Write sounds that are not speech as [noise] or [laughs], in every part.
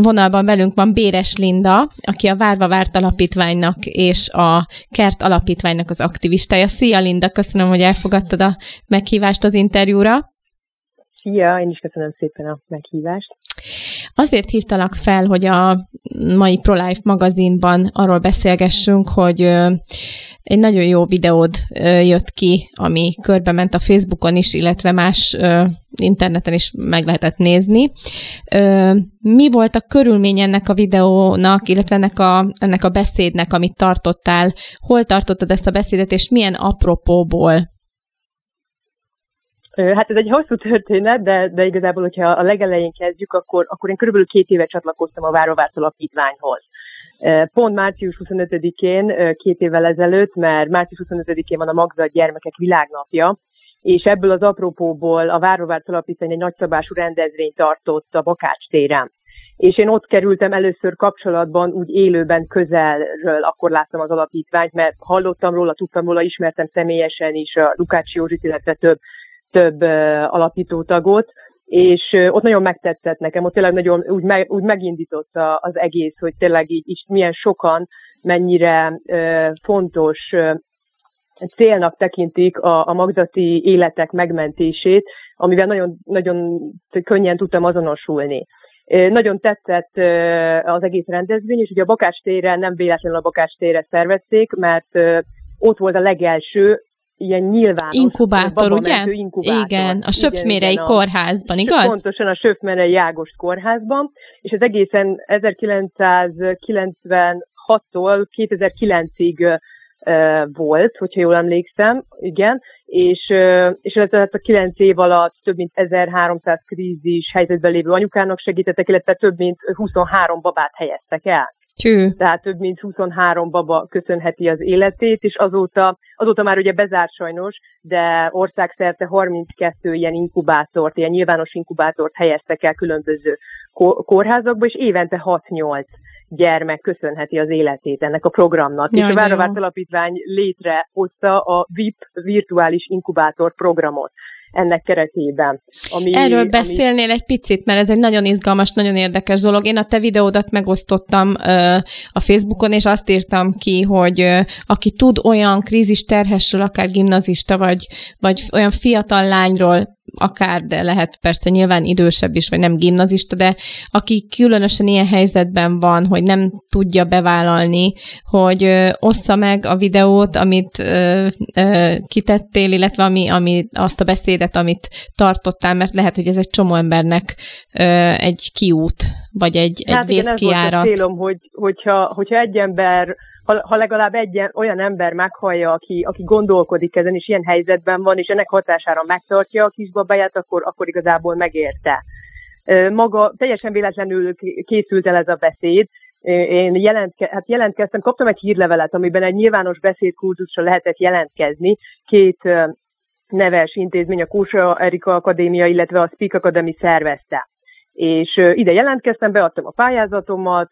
Vonalban velünk van Béres Linda, aki a Várva Várt Alapítványnak és a Kert Alapítványnak az aktivistája. Szia Linda, köszönöm, hogy elfogadtad a meghívást az interjúra. Szia, én is köszönöm szépen a meghívást. Azért hívtalak fel, hogy a mai ProLife magazinban arról beszélgessünk, hogy egy nagyon jó videód jött ki, ami körbe ment a Facebookon is, illetve más interneten is meg lehetett nézni. Mi volt a körülmény ennek a videónak, illetve ennek a, ennek a beszédnek, amit tartottál? Hol tartottad ezt a beszédet, és milyen apropóból Hát ez egy hosszú történet, de, de igazából, hogyha a legelején kezdjük, akkor, akkor én körülbelül két éve csatlakoztam a Várovárt Alapítványhoz. Pont március 25-én, két évvel ezelőtt, mert március 25-én van a Magda Gyermekek Világnapja, és ebből az apropóból a Várovárt Alapítvány egy nagyszabású rendezvényt tartott a Bakács téren. És én ott kerültem először kapcsolatban, úgy élőben közelről, akkor láttam az alapítványt, mert hallottam róla, tudtam róla, ismertem személyesen is a Lukács Józsit, illetve több több alapító tagot, és ott nagyon megtetszett nekem, ott tényleg nagyon úgy, meg, úgy megindította az egész, hogy tényleg így, így milyen sokan, mennyire fontos célnak tekintik a, a magzati életek megmentését, amivel nagyon, nagyon könnyen tudtam azonosulni. Nagyon tetszett az egész rendezvény, és ugye a Bakács téren nem véletlenül a Bakács térre szervezték, mert ott volt a legelső ilyen nyilvános inkubátor, ugye? Inkubátor. Igen, a Söpfmérei igen, kórházban, igaz? Pontosan a Söpfmérei Jágos kórházban, és ez egészen 1996-tól 2009-ig volt, hogyha jól emlékszem, igen, és, és ez a kilenc év alatt több mint 1300 krízis helyzetben lévő anyukának segítettek, illetve több mint 23 babát helyeztek el. Tű. Tehát több mint 23 baba köszönheti az életét, és azóta, azóta már ugye bezárt sajnos, de országszerte 32 ilyen inkubátort, ilyen nyilvános inkubátort helyeztek el különböző kórházakba, és évente 6-8 gyermek köszönheti az életét ennek a programnak. Ja, és a Váravárt Alapítvány létrehozta a VIP virtuális inkubátor programot ennek keretében. Ami, Erről beszélnél ami... egy picit, mert ez egy nagyon izgalmas, nagyon érdekes dolog. Én a te videódat megosztottam ö, a Facebookon, és azt írtam ki, hogy ö, aki tud olyan krízis terhesről, akár gimnazista, vagy, vagy olyan fiatal lányról, akár, de lehet persze nyilván idősebb is, vagy nem gimnazista, de aki különösen ilyen helyzetben van, hogy nem tudja bevállalni, hogy ö, ossza meg a videót, amit ö, ö, kitettél, illetve ami, ami, azt a beszédet, amit tartottál, mert lehet, hogy ez egy csomó embernek ö, egy kiút, vagy egy, egy hát. Igen, ez volt a célom, hogy, hogyha, hogyha egy ember ha, ha legalább egy olyan ember meghallja, aki, aki gondolkodik ezen, és ilyen helyzetben van, és ennek hatására megtartja a kisbabáját, akkor, akkor igazából megérte. Maga teljesen véletlenül készült el ez a beszéd, én jelentke, hát jelentkeztem, kaptam egy hírlevelet, amiben egy nyilvános beszédkurzusra lehetett jelentkezni. Két neves intézmény, a Kósa Erika Akadémia, illetve a Speak Academy szervezte és ide jelentkeztem, beadtam a pályázatomat,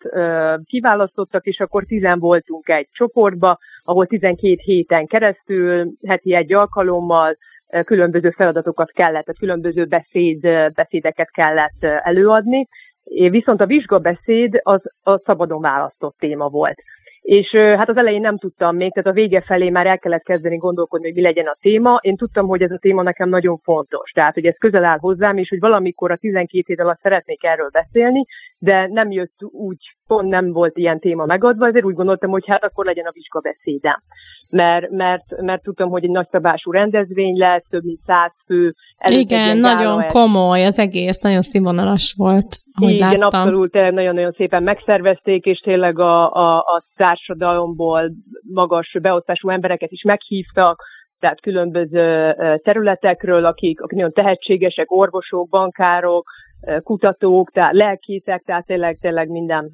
kiválasztottak, és akkor tizen voltunk egy csoportba, ahol 12 héten keresztül, heti egy alkalommal különböző feladatokat kellett, tehát különböző beszéd, beszédeket kellett előadni, viszont a vizsgabeszéd az a szabadon választott téma volt. És hát az elején nem tudtam még, tehát a vége felé már el kellett kezdeni gondolkodni, hogy mi legyen a téma. Én tudtam, hogy ez a téma nekem nagyon fontos, tehát hogy ez közel áll hozzám, és hogy valamikor a 12 hét alatt szeretnék erről beszélni, de nem jött úgy, pont nem volt ilyen téma megadva, ezért úgy gondoltam, hogy hát akkor legyen a vizsgabeszédem mert, mert, mert tudtam, hogy egy nagyszabású rendezvény lesz, több mint száz fő. Igen, nagyon komoly az egész, nagyon színvonalas volt. Igen, láttam. abszolút, nagyon-nagyon szépen megszervezték, és tényleg a, a, a társadalomból magas beosztású embereket is meghívtak, tehát különböző területekről, akik, akik nagyon tehetségesek, orvosok, bankárok, kutatók, tehát lelkészek, tehát tényleg, tényleg minden,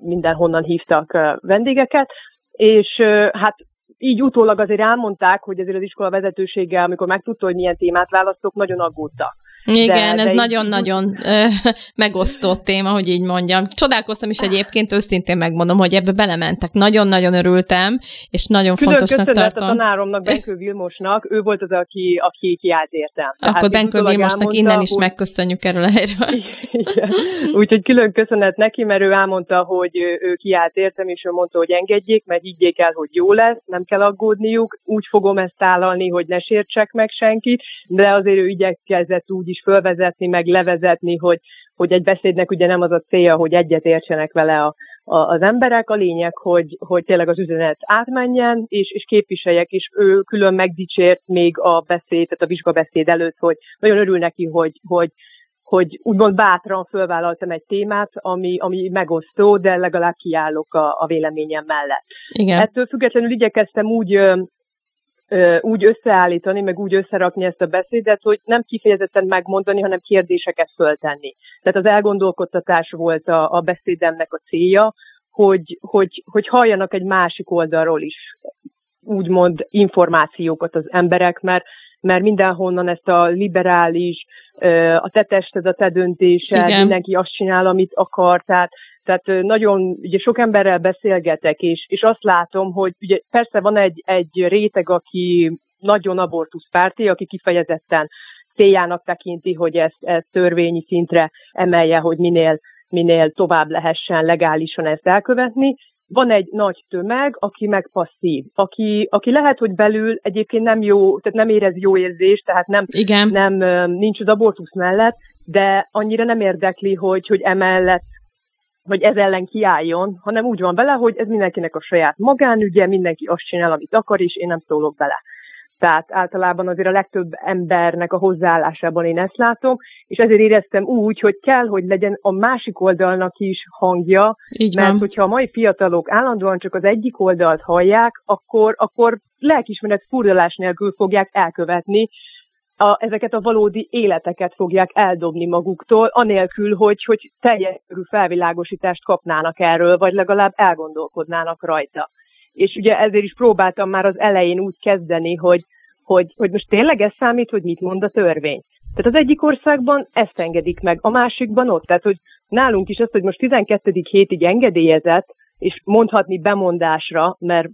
mindenhonnan hívtak vendégeket és hát így utólag azért elmondták, hogy azért az iskola vezetősége, amikor megtudta, hogy milyen témát választok, nagyon aggódtak. Igen, de, ez nagyon-nagyon [laughs] megosztó téma, hogy így mondjam. Csodálkoztam is egyébként, őszintén megmondom, hogy ebbe belementek. Nagyon-nagyon örültem, és nagyon Külön fontosnak tartom. a tanáromnak, Benkő Vilmosnak, ő volt az, aki, aki kiállt értem. Akkor Benkő Vilmosnak innen is megköszönjük erről a helyről. [laughs] Úgyhogy külön köszönet neki, mert ő elmondta, hogy ő kiállt értem, és ő mondta, hogy engedjék, mert higgyék el, hogy jó lesz, nem kell aggódniuk, úgy fogom ezt állalni, hogy ne sértsek meg senkit, de azért ő igyekezett úgy is fölvezetni, meg levezetni, hogy, hogy egy beszédnek ugye nem az a célja, hogy egyet értsenek vele a, a, az emberek. A lényeg, hogy, hogy tényleg az üzenet átmenjen, és, és képviseljek, és ő külön megdicsért még a beszéd, tehát a vizsgabeszéd előtt, hogy nagyon örül neki, hogy, hogy hogy úgymond bátran fölvállaltam egy témát, ami, ami megosztó, de legalább kiállok a, a véleményem mellett. Igen. Ettől függetlenül igyekeztem úgy úgy összeállítani, meg úgy összerakni ezt a beszédet, hogy nem kifejezetten megmondani, hanem kérdéseket föltenni. Tehát az elgondolkodtatás volt a, a beszédemnek a célja, hogy, hogy, hogy halljanak egy másik oldalról is úgymond információkat az emberek, mert, mert mindenhonnan ezt a liberális, a te tested, a te döntésed, Igen. mindenki azt csinál, amit akar, tehát tehát nagyon, ugye sok emberrel beszélgetek, és, és azt látom, hogy ugye persze van egy, egy réteg, aki nagyon abortuszpárti, aki kifejezetten céljának tekinti, hogy ezt, ezt törvényi szintre emelje, hogy minél, minél tovább lehessen legálisan ezt elkövetni. Van egy nagy tömeg, aki meg passzív, aki, aki lehet, hogy belül egyébként nem jó, tehát nem érez jó érzést, tehát nem, Igen. nem nincs az abortusz mellett, de annyira nem érdekli, hogy, hogy emellett hogy ez ellen kiálljon, hanem úgy van vele, hogy ez mindenkinek a saját magánügye, mindenki azt csinál, amit akar, és én nem szólok bele. Tehát általában azért a legtöbb embernek a hozzáállásában én ezt látom, és ezért éreztem úgy, hogy kell, hogy legyen a másik oldalnak is hangja, Így mert van. hogyha a mai fiatalok állandóan csak az egyik oldalt hallják, akkor, akkor lelkismeret furdalás nélkül fogják elkövetni a, ezeket a valódi életeket fogják eldobni maguktól, anélkül, hogy, hogy teljes felvilágosítást kapnának erről, vagy legalább elgondolkodnának rajta. És ugye ezért is próbáltam már az elején úgy kezdeni, hogy, hogy, hogy most tényleg ez számít, hogy mit mond a törvény. Tehát az egyik országban ezt engedik meg, a másikban ott. Tehát, hogy nálunk is az, hogy most 12. hétig engedélyezett, és mondhatni bemondásra, mert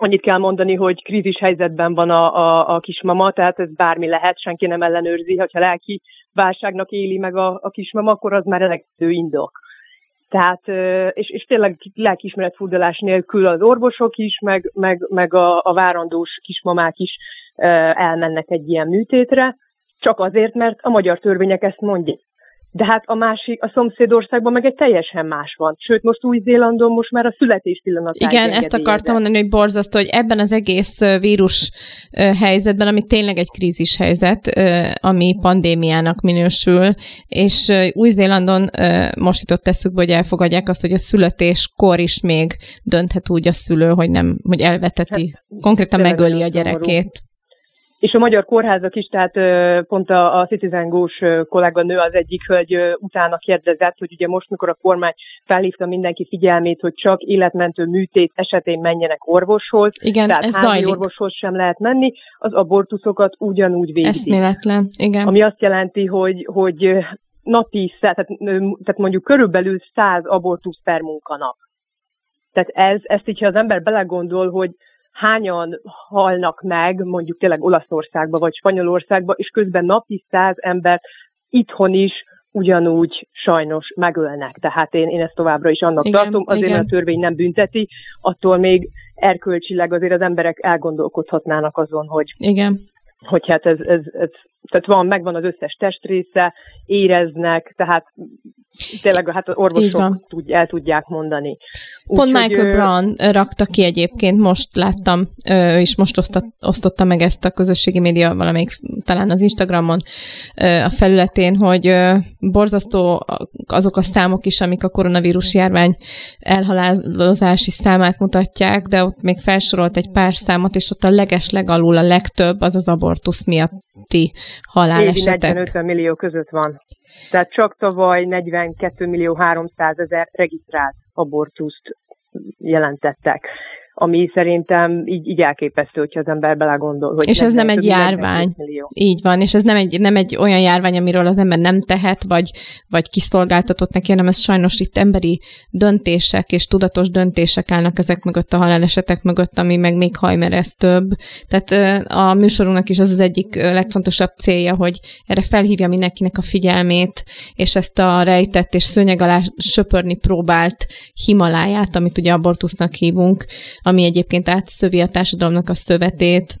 annyit kell mondani, hogy krízis helyzetben van a, a, a kismama, tehát ez bármi lehet, senki nem ellenőrzi, hogyha lelki válságnak éli meg a, a kismama, akkor az már elegendő indok. Tehát, és, és tényleg lelkiismeretfurdalás nélkül az orvosok is, meg, meg, meg a, a várandós kismamák is elmennek egy ilyen műtétre, csak azért, mert a magyar törvények ezt mondják de hát a másik, a szomszédországban meg egy teljesen más van. Sőt, most Új-Zélandon most már a születés pillanatában. Igen, ezt akartam mondani, hogy borzasztó, hogy ebben az egész vírus helyzetben, ami tényleg egy krízis helyzet, ami pandémiának minősül, és Új-Zélandon most jutott eszükbe, hogy elfogadják azt, hogy a születéskor is még dönthet úgy a szülő, hogy nem, hogy elveteti, hát, konkrétan megöli a gyerekét. És a magyar kórházak is, tehát pont a, a Citizen Gós kolléganő az egyik hölgy utána kérdezett, hogy ugye most, mikor a kormány felhívta mindenki figyelmét, hogy csak életmentő műtét esetén menjenek orvoshoz, igen, tehát ez házi orvoshoz sem lehet menni, az abortuszokat ugyanúgy végzik. Eszméletlen, igen. Ami azt jelenti, hogy, hogy napi, tehát, tehát mondjuk körülbelül 100 abortusz per munkanap. Tehát ez, ezt így, ha az ember belegondol, hogy hányan halnak meg, mondjuk tényleg Olaszországba vagy Spanyolországba, és közben napi száz embert itthon is ugyanúgy sajnos megölnek. Tehát én, én ezt továbbra is annak igen, tartom, azért igen. a törvény nem bünteti, attól még erkölcsileg azért az emberek elgondolkodhatnának azon, hogy, igen. Hogy hát ez, ez, ez tehát van, megvan az összes testrésze, éreznek, tehát tényleg hát az orvosok tud, el tudják mondani. Úgy, Pont hogy, Michael ő... Brown rakta ki egyébként, most láttam, ő is most osztott, osztotta meg ezt a közösségi média valamelyik, talán az Instagramon a felületén, hogy borzasztó azok a számok is, amik a koronavírus járvány elhalálozási számát mutatják, de ott még felsorolt egy pár számot, és ott a leges legalul a legtöbb az az abortusz miatti halálesetek. Évi 40-50 millió között van. Tehát csak tavaly 42 millió 300 ezer regisztrált abortuszt jelentettek. Ami szerintem így, így elképesztő, hogyha az ember belegondol. Hogy és ez nem egy járvány. Így van, és ez nem egy, nem egy olyan járvány, amiről az ember nem tehet, vagy, vagy kiszolgáltatott neki, hanem ez sajnos itt emberi döntések és tudatos döntések állnak ezek mögött a halálesetek mögött, ami meg még hajmeresztőbb. Tehát a műsorunknak is az az egyik legfontosabb célja, hogy erre felhívja mindenkinek a figyelmét, és ezt a rejtett és szőnyeg alá söpörni próbált Himaláját, amit ugye abortusznak hívunk, ami egyébként átszövi a társadalomnak a szövetét,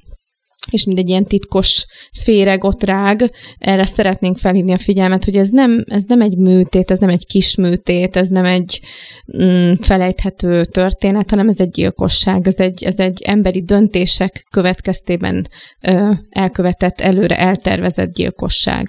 és mint egy ilyen titkos féregotrág, erre szeretnénk felhívni a figyelmet, hogy ez nem, ez nem egy műtét, ez nem egy kis műtét, ez nem egy mm, felejthető történet, hanem ez egy gyilkosság, ez egy, ez egy emberi döntések következtében ö, elkövetett, előre eltervezett gyilkosság.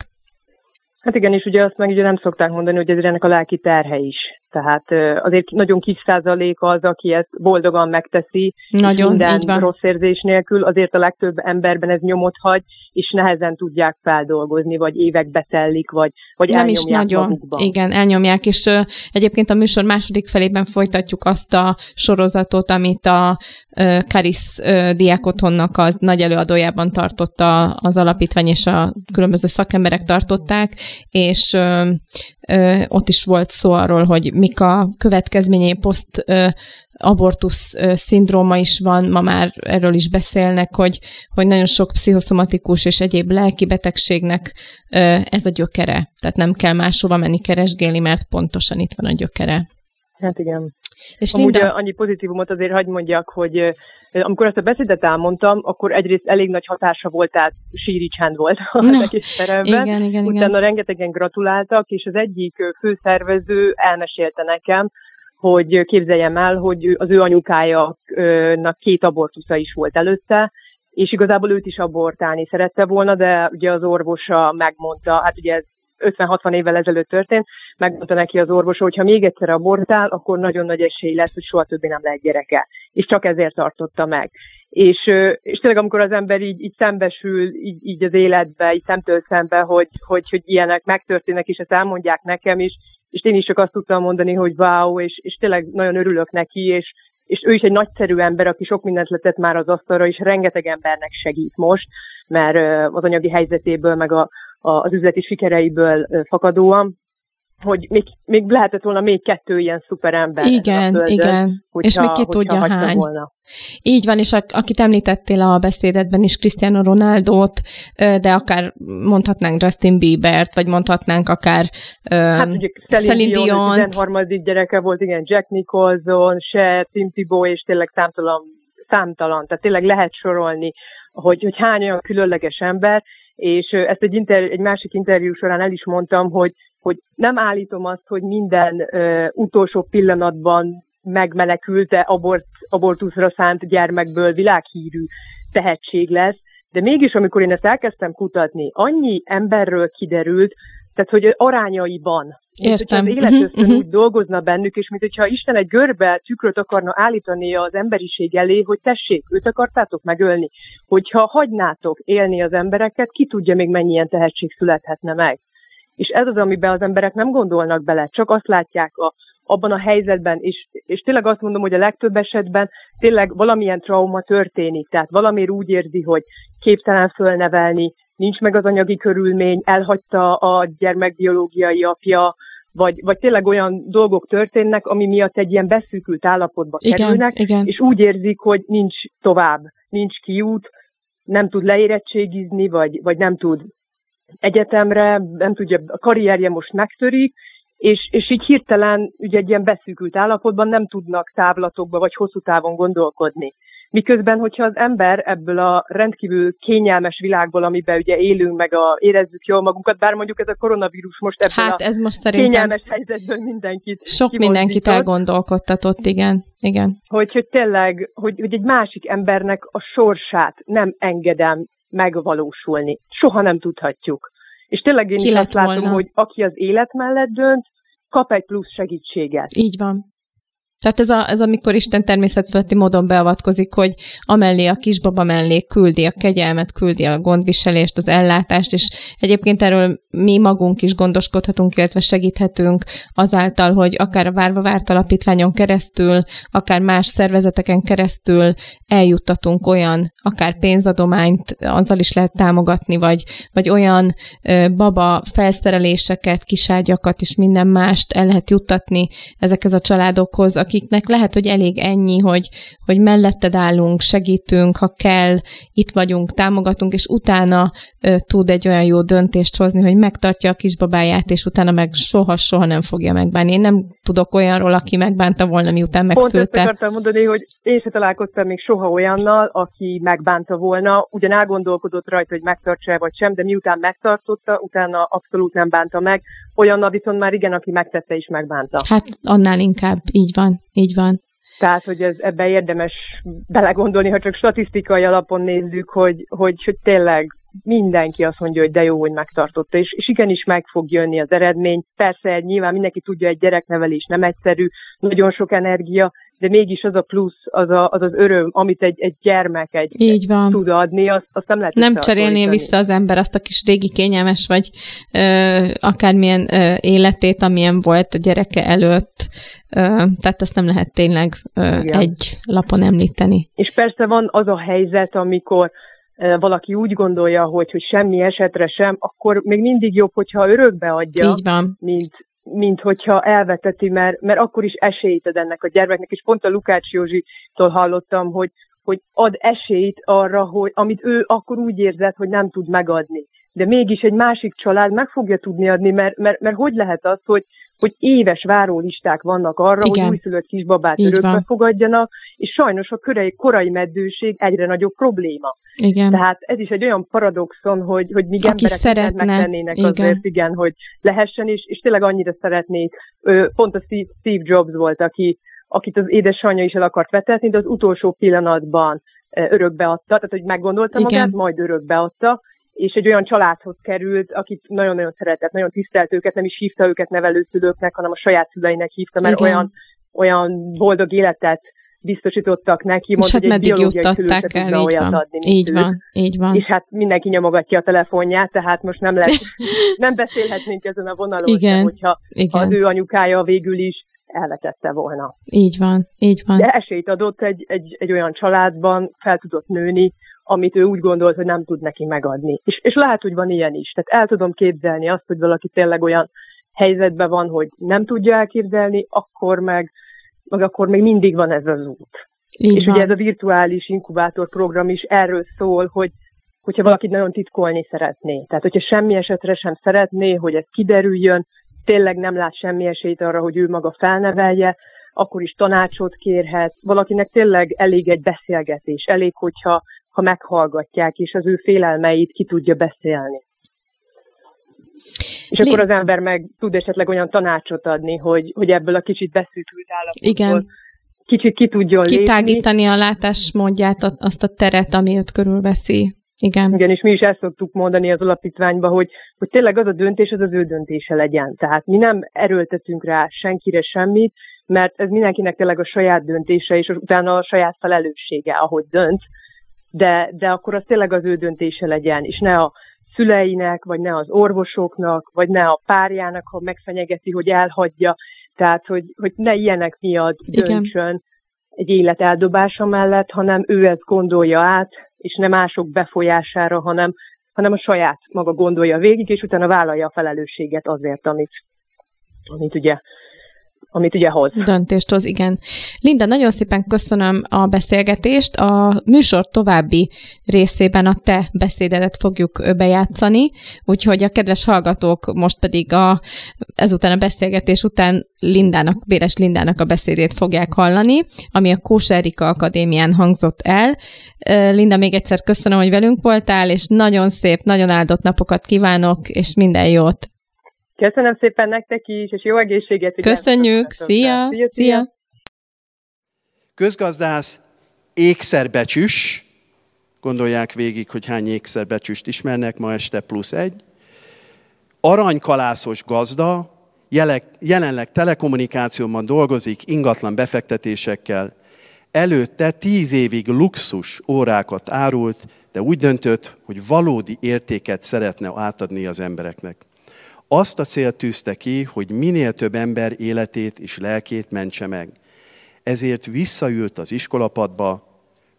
Hát igen, és ugye azt meg ugye nem szokták mondani, hogy ez ennek a lelki terhe is. Tehát azért nagyon kis százalék az, aki ezt boldogan megteszi, nagyon, minden rossz érzés nélkül, azért a legtöbb emberben ez nyomot hagy, és nehezen tudják feldolgozni, vagy évekbe tellik, vagy, vagy Nem is nagyon, magukban. igen, elnyomják, és uh, egyébként a műsor második felében folytatjuk azt a sorozatot, amit a uh, Karis uh, diákotthonnak az nagy előadójában tartotta az alapítvány, és a különböző szakemberek tartották, és uh, ott is volt szó arról, hogy mik a következményei poszt abortusz szindróma is van, ma már erről is beszélnek, hogy, hogy nagyon sok pszichoszomatikus és egyéb lelki betegségnek ez a gyökere. Tehát nem kell máshova menni keresgélni, mert pontosan itt van a gyökere. Hát igen. És Amúgy Linda... annyi pozitívumot azért hagyd mondjak, hogy amikor ezt a beszédet elmondtam, akkor egyrészt elég nagy hatása volt, tehát síri csend volt az egész [laughs] teremben. Igen, igen, Utána igen. rengetegen gratuláltak, és az egyik főszervező elmesélte nekem, hogy képzeljem el, hogy az ő anyukájának két abortusza is volt előtte, és igazából őt is abortálni szerette volna, de ugye az orvosa megmondta, hát ugye ez 50-60 évvel ezelőtt történt, megmondta neki az orvos, hogy ha még egyszer abortál, akkor nagyon nagy esély lesz, hogy soha többé nem lehet gyereke. És csak ezért tartotta meg. És, és tényleg, amikor az ember így, így szembesül így, így az életbe, így szemtől szembe, hogy, hogy, hogy ilyenek megtörténnek, és ezt elmondják nekem is, és én is csak azt tudtam mondani, hogy wow, és, és tényleg nagyon örülök neki, és, és ő is egy nagyszerű ember, aki sok mindent letett már az asztalra, és rengeteg embernek segít most, mert az anyagi helyzetéből, meg a, az üzleti sikereiből fakadóan, hogy még, még lehetett volna még kettő ilyen szuper ember. Igen, földön, igen. Hogyha, és még ki tudja hány. Volna. Így van, és akit említettél a beszédedben is, Cristiano Ronaldo-t, de akár mondhatnánk Justin Bieber-t, vagy mondhatnánk akár hát, ugye, Celine Dion. A 13. gyereke volt, igen, Jack Nicholson, se Tim Thibault, és tényleg számtalan, számtalan, tehát tényleg lehet sorolni, hogy, hogy hány olyan különleges ember, és ezt egy, inter, egy másik interjú során el is mondtam, hogy, hogy nem állítom azt, hogy minden uh, utolsó pillanatban megmenekülte abort, abortuszra szánt gyermekből világhírű tehetség lesz, de mégis, amikor én ezt elkezdtem kutatni, annyi emberről kiderült, tehát, hogy arányaiban, Értem. Mint, az élet uh-huh, úgy dolgozna bennük, és mint hogyha Isten egy görbe tükröt akarna állítani az emberiség elé, hogy tessék, őt akartátok megölni. Hogyha hagynátok élni az embereket, ki tudja még mennyi ilyen tehetség születhetne meg. És ez az, amiben az emberek nem gondolnak bele, csak azt látják a, abban a helyzetben, és, és tényleg azt mondom, hogy a legtöbb esetben tényleg valamilyen trauma történik, tehát valamiért úgy érzi, hogy képtelen fölnevelni, nincs meg az anyagi körülmény, elhagyta a gyermek biológiai apja, vagy, vagy tényleg olyan dolgok történnek, ami miatt egy ilyen beszűkült állapotba igen, kerülnek, igen. és úgy érzik, hogy nincs tovább, nincs kiút, nem tud leérettségizni, vagy, vagy nem tud egyetemre, nem tudja, a karrierje most megtörik, és, és így hirtelen ugye egy ilyen beszűkült állapotban nem tudnak távlatokba vagy hosszú távon gondolkodni. Miközben, hogyha az ember ebből a rendkívül kényelmes világból, amiben ugye élünk, meg a, érezzük jól magunkat, bár mondjuk ez a koronavírus most ebből hát, ez most a kényelmes helyzetből mindenkit Sok mindenkit elgondolkodtatott, igen. igen. Hogy, hogy tényleg, hogy, hogy egy másik embernek a sorsát nem engedem megvalósulni. Soha nem tudhatjuk. És tényleg én Ki is azt látom, volna. hogy aki az élet mellett dönt, kap egy plusz segítséget. Így van. Tehát ez, a, ez amikor Isten természetfeletti módon beavatkozik, hogy amellé a kisbaba mellé küldi a kegyelmet, küldi a gondviselést, az ellátást, és egyébként erről mi magunk is gondoskodhatunk, illetve segíthetünk azáltal, hogy akár a Várva Várt Alapítványon keresztül, akár más szervezeteken keresztül eljuttatunk olyan, akár pénzadományt, azzal is lehet támogatni, vagy, vagy olyan ö, baba felszereléseket, kiságyakat és minden mást el lehet juttatni ezekhez a családokhoz, akiknek lehet, hogy elég ennyi, hogy, hogy melletted állunk, segítünk, ha kell, itt vagyunk, támogatunk, és utána ö, tud egy olyan jó döntést hozni, hogy megtartja a kisbabáját, és utána meg soha-soha nem fogja megbánni. Én nem tudok olyanról, aki megbánta volna, miután megszülte. Pont ezt akartam mondani, hogy én se találkoztam még soha olyannal, aki megbánta volna, ugyan elgondolkodott rajta, hogy megtartsa vagy sem, de miután megtartotta, utána abszolút nem bánta meg. Olyannal viszont már igen, aki megtette is megbánta. Hát annál inkább, így van, így van. Tehát, hogy ez, ebbe érdemes belegondolni, ha csak statisztikai alapon nézzük, hogy, hogy, hogy tényleg mindenki azt mondja, hogy de jó, hogy megtartotta, és, és igenis meg fog jönni az eredmény. Persze, nyilván mindenki tudja, egy gyereknevelés nem egyszerű, nagyon sok energia, de mégis az a plusz, az a, az, az öröm, amit egy, egy gyermek egy, Így van. tud adni, azt, azt nem lehet Nem cserélné vissza az ember azt a kis régi kényelmes, vagy ö, akármilyen ö, életét, amilyen volt a gyereke előtt. Ö, tehát ezt nem lehet tényleg ö, egy lapon említeni. És persze van az a helyzet, amikor valaki úgy gondolja, hogy, hogy semmi esetre sem, akkor még mindig jobb, hogyha örökbe adja, Így van. mint, mint hogyha elveteti, mert, mert akkor is esélyt ad ennek a gyermeknek, és pont a Lukács Józsitól hallottam, hogy, hogy ad esélyt arra, hogy amit ő akkor úgy érzett, hogy nem tud megadni. De mégis egy másik család meg fogja tudni adni, mert, mert, mert hogy lehet az, hogy, hogy éves várólisták vannak arra, Igen. hogy újszülött kisbabát Így örökbe van. fogadjanak, és sajnos a korai, korai meddőség egyre nagyobb probléma. Igen. Tehát ez is egy olyan paradoxon, hogy, hogy míg Aki emberek szeretne. megtennének igen. azért, igen, hogy lehessen, és, és tényleg annyira szeretnék. Pont a Steve, Steve Jobs volt, aki, akit az édesanyja is el akart vetetni, de az utolsó pillanatban örökbeadta, tehát hogy meggondolta igen. magát, majd örökbeadta, és egy olyan családhoz került, akit nagyon-nagyon szeretett, nagyon tisztelt őket, nem is hívta őket nevelőszülőknek, hanem a saját szüleinek hívta, mert olyan, olyan boldog életet biztosítottak neki, mondta, hogy hát egy biológiai szülő el, így olyat van. adni, így ők. van, így van. És hát mindenki nyomogatja a telefonját, tehát most nem lesz, [laughs] nem beszélhetnénk ezen a vonalon, Igen. hogyha Igen. Az ő anyukája végül is elvetette volna. Így van, így van. De esélyt adott egy, egy, egy olyan családban, fel tudott nőni, amit ő úgy gondolt, hogy nem tud neki megadni. És, és lehet, hogy van ilyen is. Tehát el tudom képzelni azt, hogy valaki tényleg olyan helyzetben van, hogy nem tudja elképzelni, akkor meg, meg akkor még mindig van ez az út. Így és van. ugye ez a virtuális inkubátor program is erről szól, hogy hogyha valaki nagyon titkolni szeretné. Tehát, hogyha semmi esetre sem szeretné, hogy ez kiderüljön, tényleg nem lát semmi esélyt arra, hogy ő maga felnevelje, akkor is tanácsot kérhet. Valakinek tényleg elég egy beszélgetés, elég, hogyha ha meghallgatják, és az ő félelmeit ki tudja beszélni. És akkor az ember meg tud esetleg olyan tanácsot adni, hogy, hogy ebből a kicsit beszűkült állapotból Igen. kicsit ki tudjon Kitágítani lépni. a látásmódját, azt a teret, ami őt körülveszi. Igen. Igen, és mi is ezt szoktuk mondani az alapítványban, hogy, hogy tényleg az a döntés, az az ő döntése legyen. Tehát mi nem erőltetünk rá senkire semmit, mert ez mindenkinek tényleg a saját döntése, és utána a saját felelőssége, ahogy dönt, de, de akkor az tényleg az ő döntése legyen, és ne a szüleinek, vagy ne az orvosoknak, vagy ne a párjának, ha megfenyegeti, hogy elhagyja. Tehát, hogy, hogy ne ilyenek miatt döntsön egy élet eldobása mellett, hanem ő ezt gondolja át, és nem mások befolyására, hanem, hanem a saját maga gondolja végig, és utána vállalja a felelősséget azért, amit, amit ugye amit ugye hoz. Döntést hoz, igen. Linda, nagyon szépen köszönöm a beszélgetést. A műsor további részében a te beszédedet fogjuk bejátszani, úgyhogy a kedves hallgatók most pedig a, ezután a beszélgetés után Lindának, Béres Lindának a beszédét fogják hallani, ami a Kóserika Akadémián hangzott el. Linda, még egyszer köszönöm, hogy velünk voltál, és nagyon szép, nagyon áldott napokat kívánok, és minden jót! Köszönöm szépen nektek is, és jó egészséget! Köszönjük! Szia! Szia! szia. szia. Közgazdász, ékszerbecsüs, gondolják végig, hogy hány ékszerbecsüst ismernek, ma este plusz egy. Aranykalászos gazda, jelenleg telekommunikációban dolgozik, ingatlan befektetésekkel. Előtte tíz évig luxus órákat árult, de úgy döntött, hogy valódi értéket szeretne átadni az embereknek. Azt a célt tűzte ki, hogy minél több ember életét és lelkét mentse meg. Ezért visszaült az iskolapadba,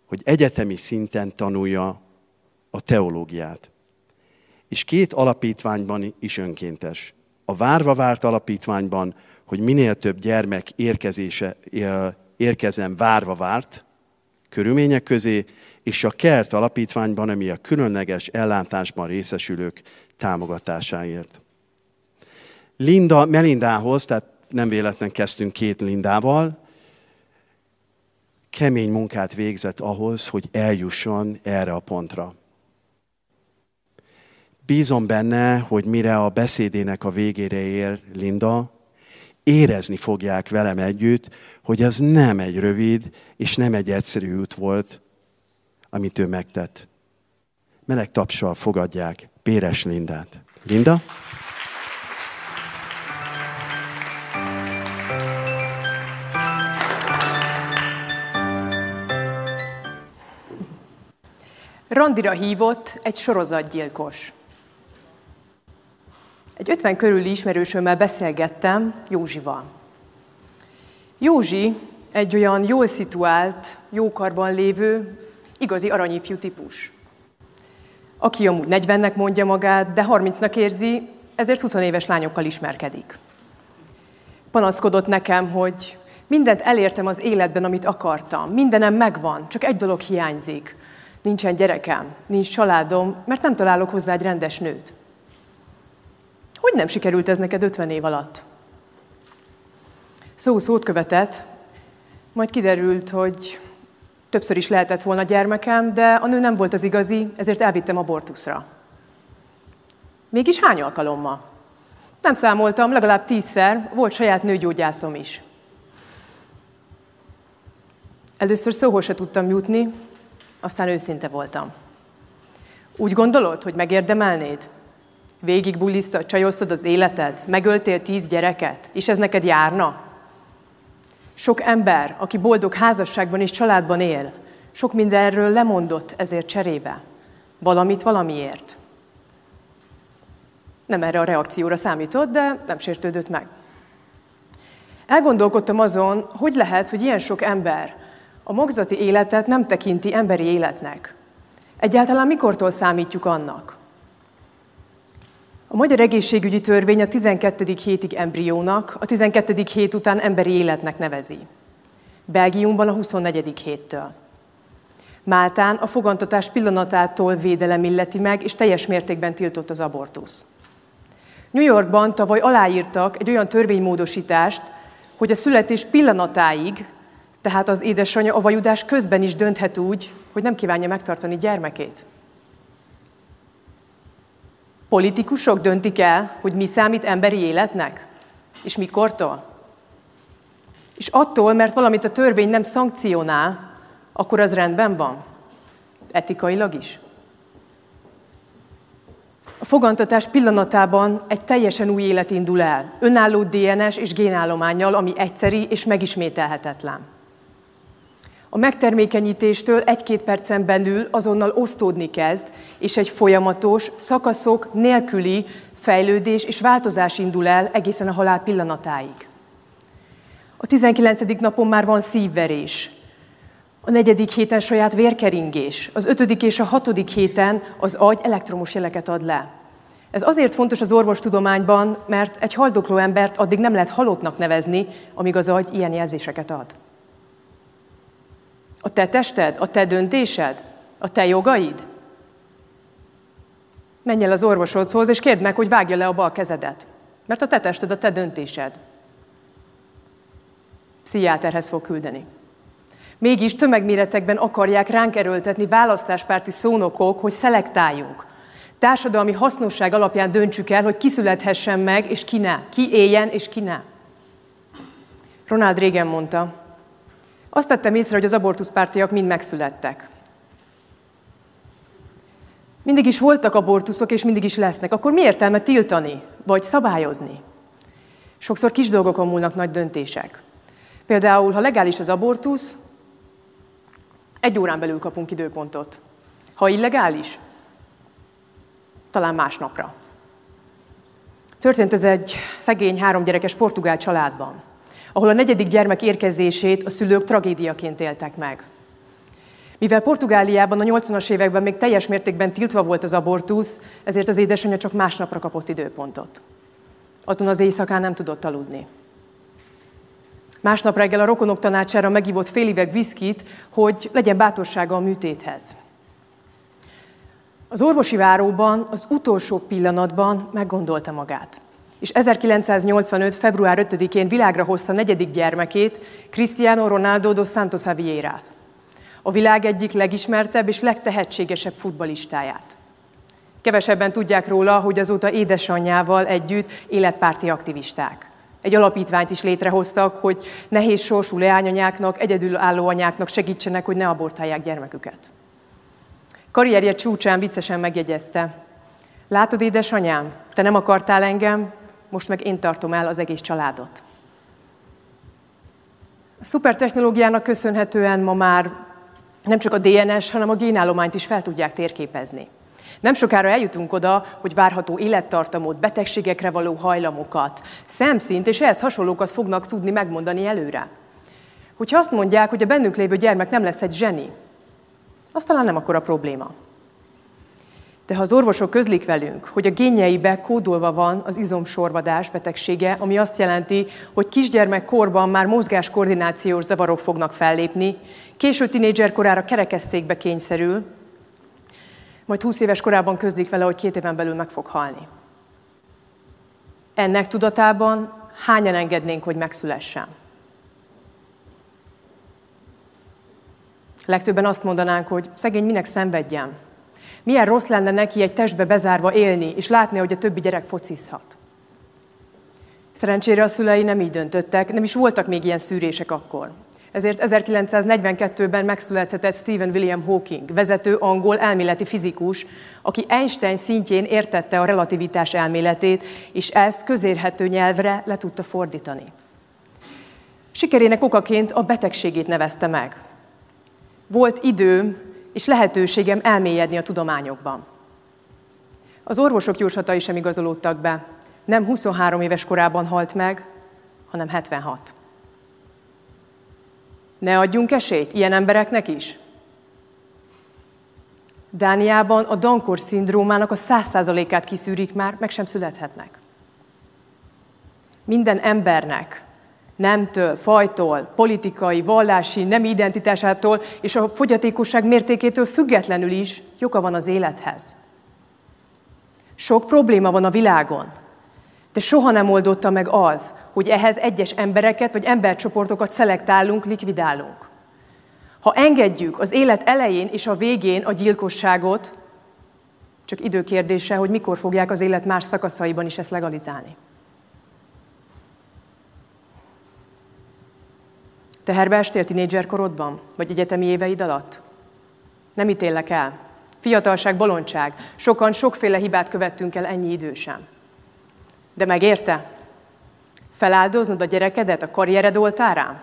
hogy egyetemi szinten tanulja a teológiát. És két alapítványban is önkéntes. A Várva Várt alapítványban, hogy minél több gyermek érkezése, érkezzen Várva Várt körülmények közé, és a Kert alapítványban, ami a különleges ellátásban részesülők támogatásáért. Linda Melindához, tehát nem véletlen kezdtünk két Lindával, kemény munkát végzett ahhoz, hogy eljusson erre a pontra. Bízom benne, hogy mire a beszédének a végére ér Linda, érezni fogják velem együtt, hogy az nem egy rövid és nem egy egyszerű út volt, amit ő megtett. Meleg tapsal fogadják Péres Lindát. Linda? Randira hívott egy sorozatgyilkos. Egy 50 körüli ismerősömmel beszélgettem, Józsival. Józsi egy olyan jól szituált, jókarban lévő, igazi aranyifjú típus. Aki amúgy 40-nek mondja magát, de 30-nak érzi, ezért 20 éves lányokkal ismerkedik. Panaszkodott nekem, hogy mindent elértem az életben, amit akartam. Mindenem megvan, csak egy dolog hiányzik. Nincsen gyerekem, nincs családom, mert nem találok hozzá egy rendes nőt. Hogy nem sikerült ez neked 50 év alatt? Szó szót követett, majd kiderült, hogy többször is lehetett volna gyermekem, de a nő nem volt az igazi, ezért elvittem abortuszra. Mégis hány alkalommal? Nem számoltam, legalább tízszer, volt saját nőgyógyászom is. Először szóhoz se tudtam jutni, aztán őszinte voltam. Úgy gondolod, hogy megérdemelnéd? Végig bulisztad, csajoztad az életed, megöltél tíz gyereket, és ez neked járna? Sok ember, aki boldog házasságban és családban él, sok mindenről lemondott ezért cserébe. Valamit valamiért. Nem erre a reakcióra számított, de nem sértődött meg. Elgondolkodtam azon, hogy lehet, hogy ilyen sok ember a magzati életet nem tekinti emberi életnek. Egyáltalán mikortól számítjuk annak? A Magyar Egészségügyi Törvény a 12. hétig embriónak, a 12. hét után emberi életnek nevezi. Belgiumban a 24. héttől. Máltán a fogantatás pillanatától védelem illeti meg, és teljes mértékben tiltott az abortusz. New Yorkban tavaly aláírtak egy olyan törvénymódosítást, hogy a születés pillanatáig, tehát az édesanyja a vajudás közben is dönthet úgy, hogy nem kívánja megtartani gyermekét. Politikusok döntik el, hogy mi számít emberi életnek? És mikortól? És attól, mert valamit a törvény nem szankcionál, akkor az rendben van? Etikailag is? A fogantatás pillanatában egy teljesen új élet indul el, önálló DNS és génállományjal, ami egyszeri és megismételhetetlen. A megtermékenyítéstől egy-két percen belül azonnal osztódni kezd, és egy folyamatos, szakaszok nélküli fejlődés és változás indul el egészen a halál pillanatáig. A 19. napon már van szívverés, a negyedik héten saját vérkeringés, az ötödik és a hatodik héten az agy elektromos jeleket ad le. Ez azért fontos az orvostudományban, mert egy haldokló embert addig nem lehet halottnak nevezni, amíg az agy ilyen jelzéseket ad. A te tested? A te döntésed? A te jogaid? Menj el az orvosodhoz, és kérd meg, hogy vágja le a bal kezedet. Mert a te tested, a te döntésed. Pszichiáterhez fog küldeni. Mégis tömegméretekben akarják ránk erőltetni választáspárti szónokok, hogy szelektáljunk. Társadalmi hasznosság alapján döntsük el, hogy ki születhessen meg, és ki ne. Ki éljen, és ki ne. Ronald régen mondta, azt vettem észre, hogy az abortuszpártiak mind megszülettek. Mindig is voltak abortuszok, és mindig is lesznek. Akkor mi értelme tiltani, vagy szabályozni? Sokszor kis dolgokon múlnak nagy döntések. Például, ha legális az abortusz, egy órán belül kapunk időpontot. Ha illegális, talán másnapra. Történt ez egy szegény, három gyerekes portugál családban, ahol a negyedik gyermek érkezését a szülők tragédiaként éltek meg. Mivel Portugáliában a 80-as években még teljes mértékben tiltva volt az abortusz, ezért az édesanyja csak másnapra kapott időpontot. Azon az éjszakán nem tudott aludni. Másnap reggel a rokonok tanácsára megívott fél üveg viszkit, hogy legyen bátorsága a műtéthez. Az orvosi váróban az utolsó pillanatban meggondolta magát. És 1985. február 5-én világra hozta negyedik gyermekét, Cristiano Ronaldo dos Santos Avieirát. A világ egyik legismertebb és legtehetségesebb futbalistáját. Kevesebben tudják róla, hogy azóta édesanyjával együtt életpárti aktivisták. Egy alapítványt is létrehoztak, hogy nehéz sorsú leányanyáknak, egyedülálló anyáknak segítsenek, hogy ne abortálják gyermeküket. Karrierje csúcsán viccesen megjegyezte. Látod, édesanyám, te nem akartál engem, most meg én tartom el az egész családot. A szupertechnológiának köszönhetően ma már nem csak a DNS, hanem a génállományt is fel tudják térképezni. Nem sokára eljutunk oda, hogy várható élettartamot, betegségekre való hajlamokat, szemszint és ehhez hasonlókat fognak tudni megmondani előre. Hogyha azt mondják, hogy a bennünk lévő gyermek nem lesz egy zseni, az talán nem a probléma. De ha az orvosok közlik velünk, hogy a génjeibe kódolva van az izomsorvadás betegsége, ami azt jelenti, hogy kisgyermek korban már mozgáskoordinációs zavarok fognak fellépni, késő tinédzser korára kerekesszékbe kényszerül, majd 20 éves korában közlik vele, hogy két éven belül meg fog halni. Ennek tudatában hányan engednénk, hogy megszülessen? Legtöbben azt mondanánk, hogy szegény minek szenvedjen. Milyen rossz lenne neki egy testbe bezárva élni, és látni, hogy a többi gyerek focizhat. Szerencsére a szülei nem így döntöttek, nem is voltak még ilyen szűrések akkor. Ezért 1942-ben megszülethetett Stephen William Hawking, vezető angol elméleti fizikus, aki Einstein szintjén értette a relativitás elméletét, és ezt közérhető nyelvre le tudta fordítani. Sikerének okaként a betegségét nevezte meg. Volt időm és lehetőségem elmélyedni a tudományokban. Az orvosok jóslatai sem igazolódtak be. Nem 23 éves korában halt meg, hanem 76. Ne adjunk esélyt ilyen embereknek is? Dániában a Dankor szindrómának a száz százalékát kiszűrik már, meg sem születhetnek. Minden embernek nemtől, fajtól, politikai, vallási, nem identitásától és a fogyatékosság mértékétől függetlenül is joga van az élethez. Sok probléma van a világon, de soha nem oldotta meg az, hogy ehhez egyes embereket vagy embercsoportokat szelektálunk, likvidálunk. Ha engedjük az élet elején és a végén a gyilkosságot, csak időkérdése, hogy mikor fogják az élet más szakaszaiban is ezt legalizálni. Teherbe estél tinédzserkorodban, vagy egyetemi éveid alatt? Nem ítélek el. Fiatalság, bolondság. Sokan sokféle hibát követtünk el ennyi idősen. De megérte? Feláldoznod a gyerekedet a karriered oltárán?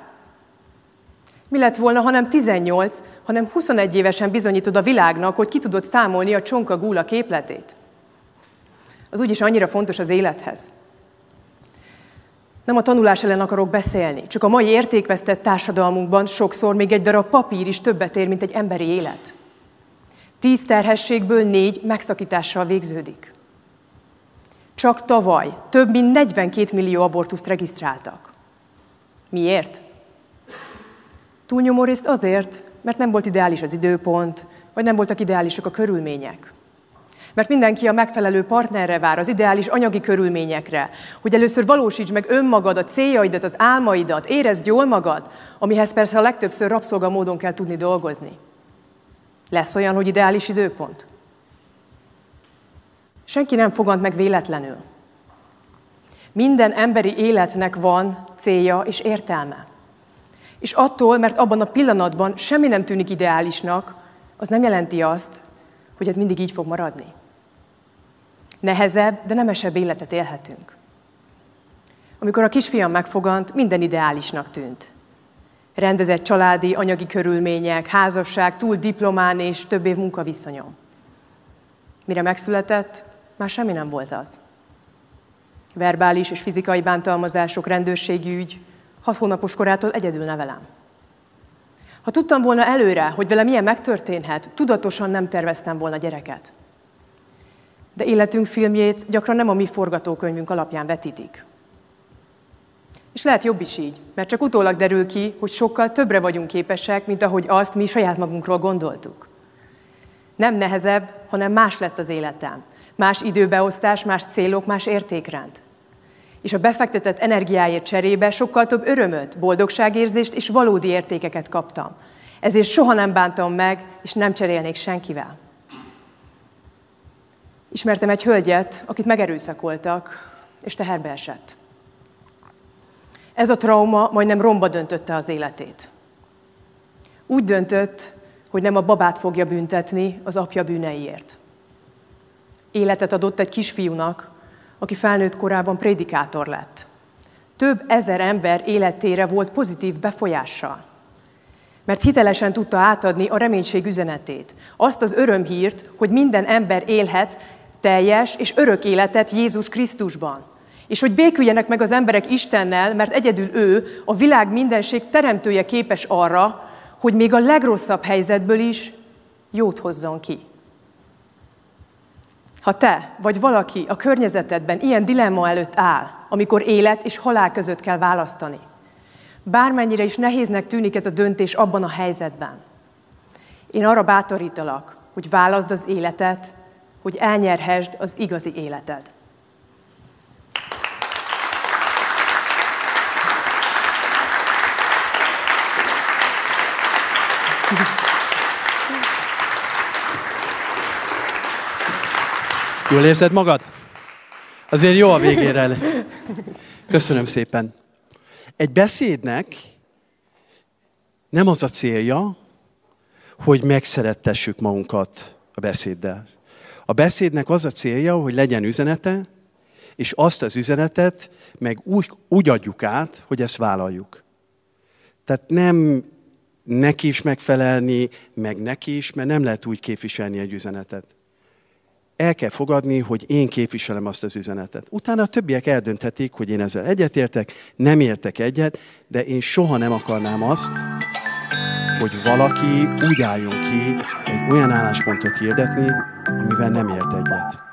Mi lett volna, ha nem 18, hanem 21 évesen bizonyítod a világnak, hogy ki tudod számolni a csonka gúla képletét? Az úgyis annyira fontos az élethez. Nem a tanulás ellen akarok beszélni, csak a mai értékvesztett társadalmunkban sokszor még egy darab papír is többet ér, mint egy emberi élet. Tíz terhességből négy megszakítással végződik. Csak tavaly több mint 42 millió abortuszt regisztráltak. Miért? Túlnyomó részt azért, mert nem volt ideális az időpont, vagy nem voltak ideálisak a körülmények. Mert mindenki a megfelelő partnerre vár, az ideális anyagi körülményekre, hogy először valósíts meg önmagad, a céljaidat, az álmaidat, érezd jól magad, amihez persze a legtöbbször rabszolga módon kell tudni dolgozni. Lesz olyan, hogy ideális időpont? Senki nem fogant meg véletlenül. Minden emberi életnek van célja és értelme. És attól, mert abban a pillanatban semmi nem tűnik ideálisnak, az nem jelenti azt, hogy ez mindig így fog maradni. Nehezebb, de nemesebb életet élhetünk. Amikor a kisfiam megfogant, minden ideálisnak tűnt. Rendezett családi, anyagi körülmények, házasság, túl diplomán és több év munkaviszonyom. Mire megszületett, már semmi nem volt az. Verbális és fizikai bántalmazások, rendőrségi ügy, hat hónapos korától egyedül nevelem. Ha tudtam volna előre, hogy vele milyen megtörténhet, tudatosan nem terveztem volna gyereket. De életünk filmjét gyakran nem a mi forgatókönyvünk alapján vetítik. És lehet jobb is így, mert csak utólag derül ki, hogy sokkal többre vagyunk képesek, mint ahogy azt mi saját magunkról gondoltuk. Nem nehezebb, hanem más lett az életem. Más időbeosztás, más célok, más értékrend. És a befektetett energiáért cserébe sokkal több örömöt, boldogságérzést és valódi értékeket kaptam. Ezért soha nem bántam meg, és nem cserélnék senkivel. Ismertem egy hölgyet, akit megerőszakoltak, és teherbe esett. Ez a trauma majdnem romba döntötte az életét. Úgy döntött, hogy nem a babát fogja büntetni az apja bűneiért. Életet adott egy kisfiúnak, aki felnőtt korában prédikátor lett. Több ezer ember életére volt pozitív befolyással. Mert hitelesen tudta átadni a reménység üzenetét. Azt az örömhírt, hogy minden ember élhet teljes és örök életet Jézus Krisztusban. És hogy béküljenek meg az emberek Istennel, mert egyedül ő, a világ mindenség teremtője képes arra, hogy még a legrosszabb helyzetből is jót hozzon ki. Ha te vagy valaki a környezetedben ilyen dilemma előtt áll, amikor élet és halál között kell választani, bármennyire is nehéznek tűnik ez a döntés abban a helyzetben, én arra bátorítalak, hogy válaszd az életet, hogy elnyerhesd az igazi életed. Jól érzed magad? Azért jó a végére. Köszönöm szépen. Egy beszédnek nem az a célja, hogy megszerettessük magunkat a beszéddel. A beszédnek az a célja, hogy legyen üzenete, és azt az üzenetet meg úgy, úgy adjuk át, hogy ezt vállaljuk. Tehát nem neki is megfelelni, meg neki is, mert nem lehet úgy képviselni egy üzenetet el kell fogadni, hogy én képviselem azt az üzenetet. Utána a többiek eldönthetik, hogy én ezzel egyetértek, nem értek egyet, de én soha nem akarnám azt, hogy valaki úgy álljon ki egy olyan álláspontot hirdetni, amivel nem ért egyet.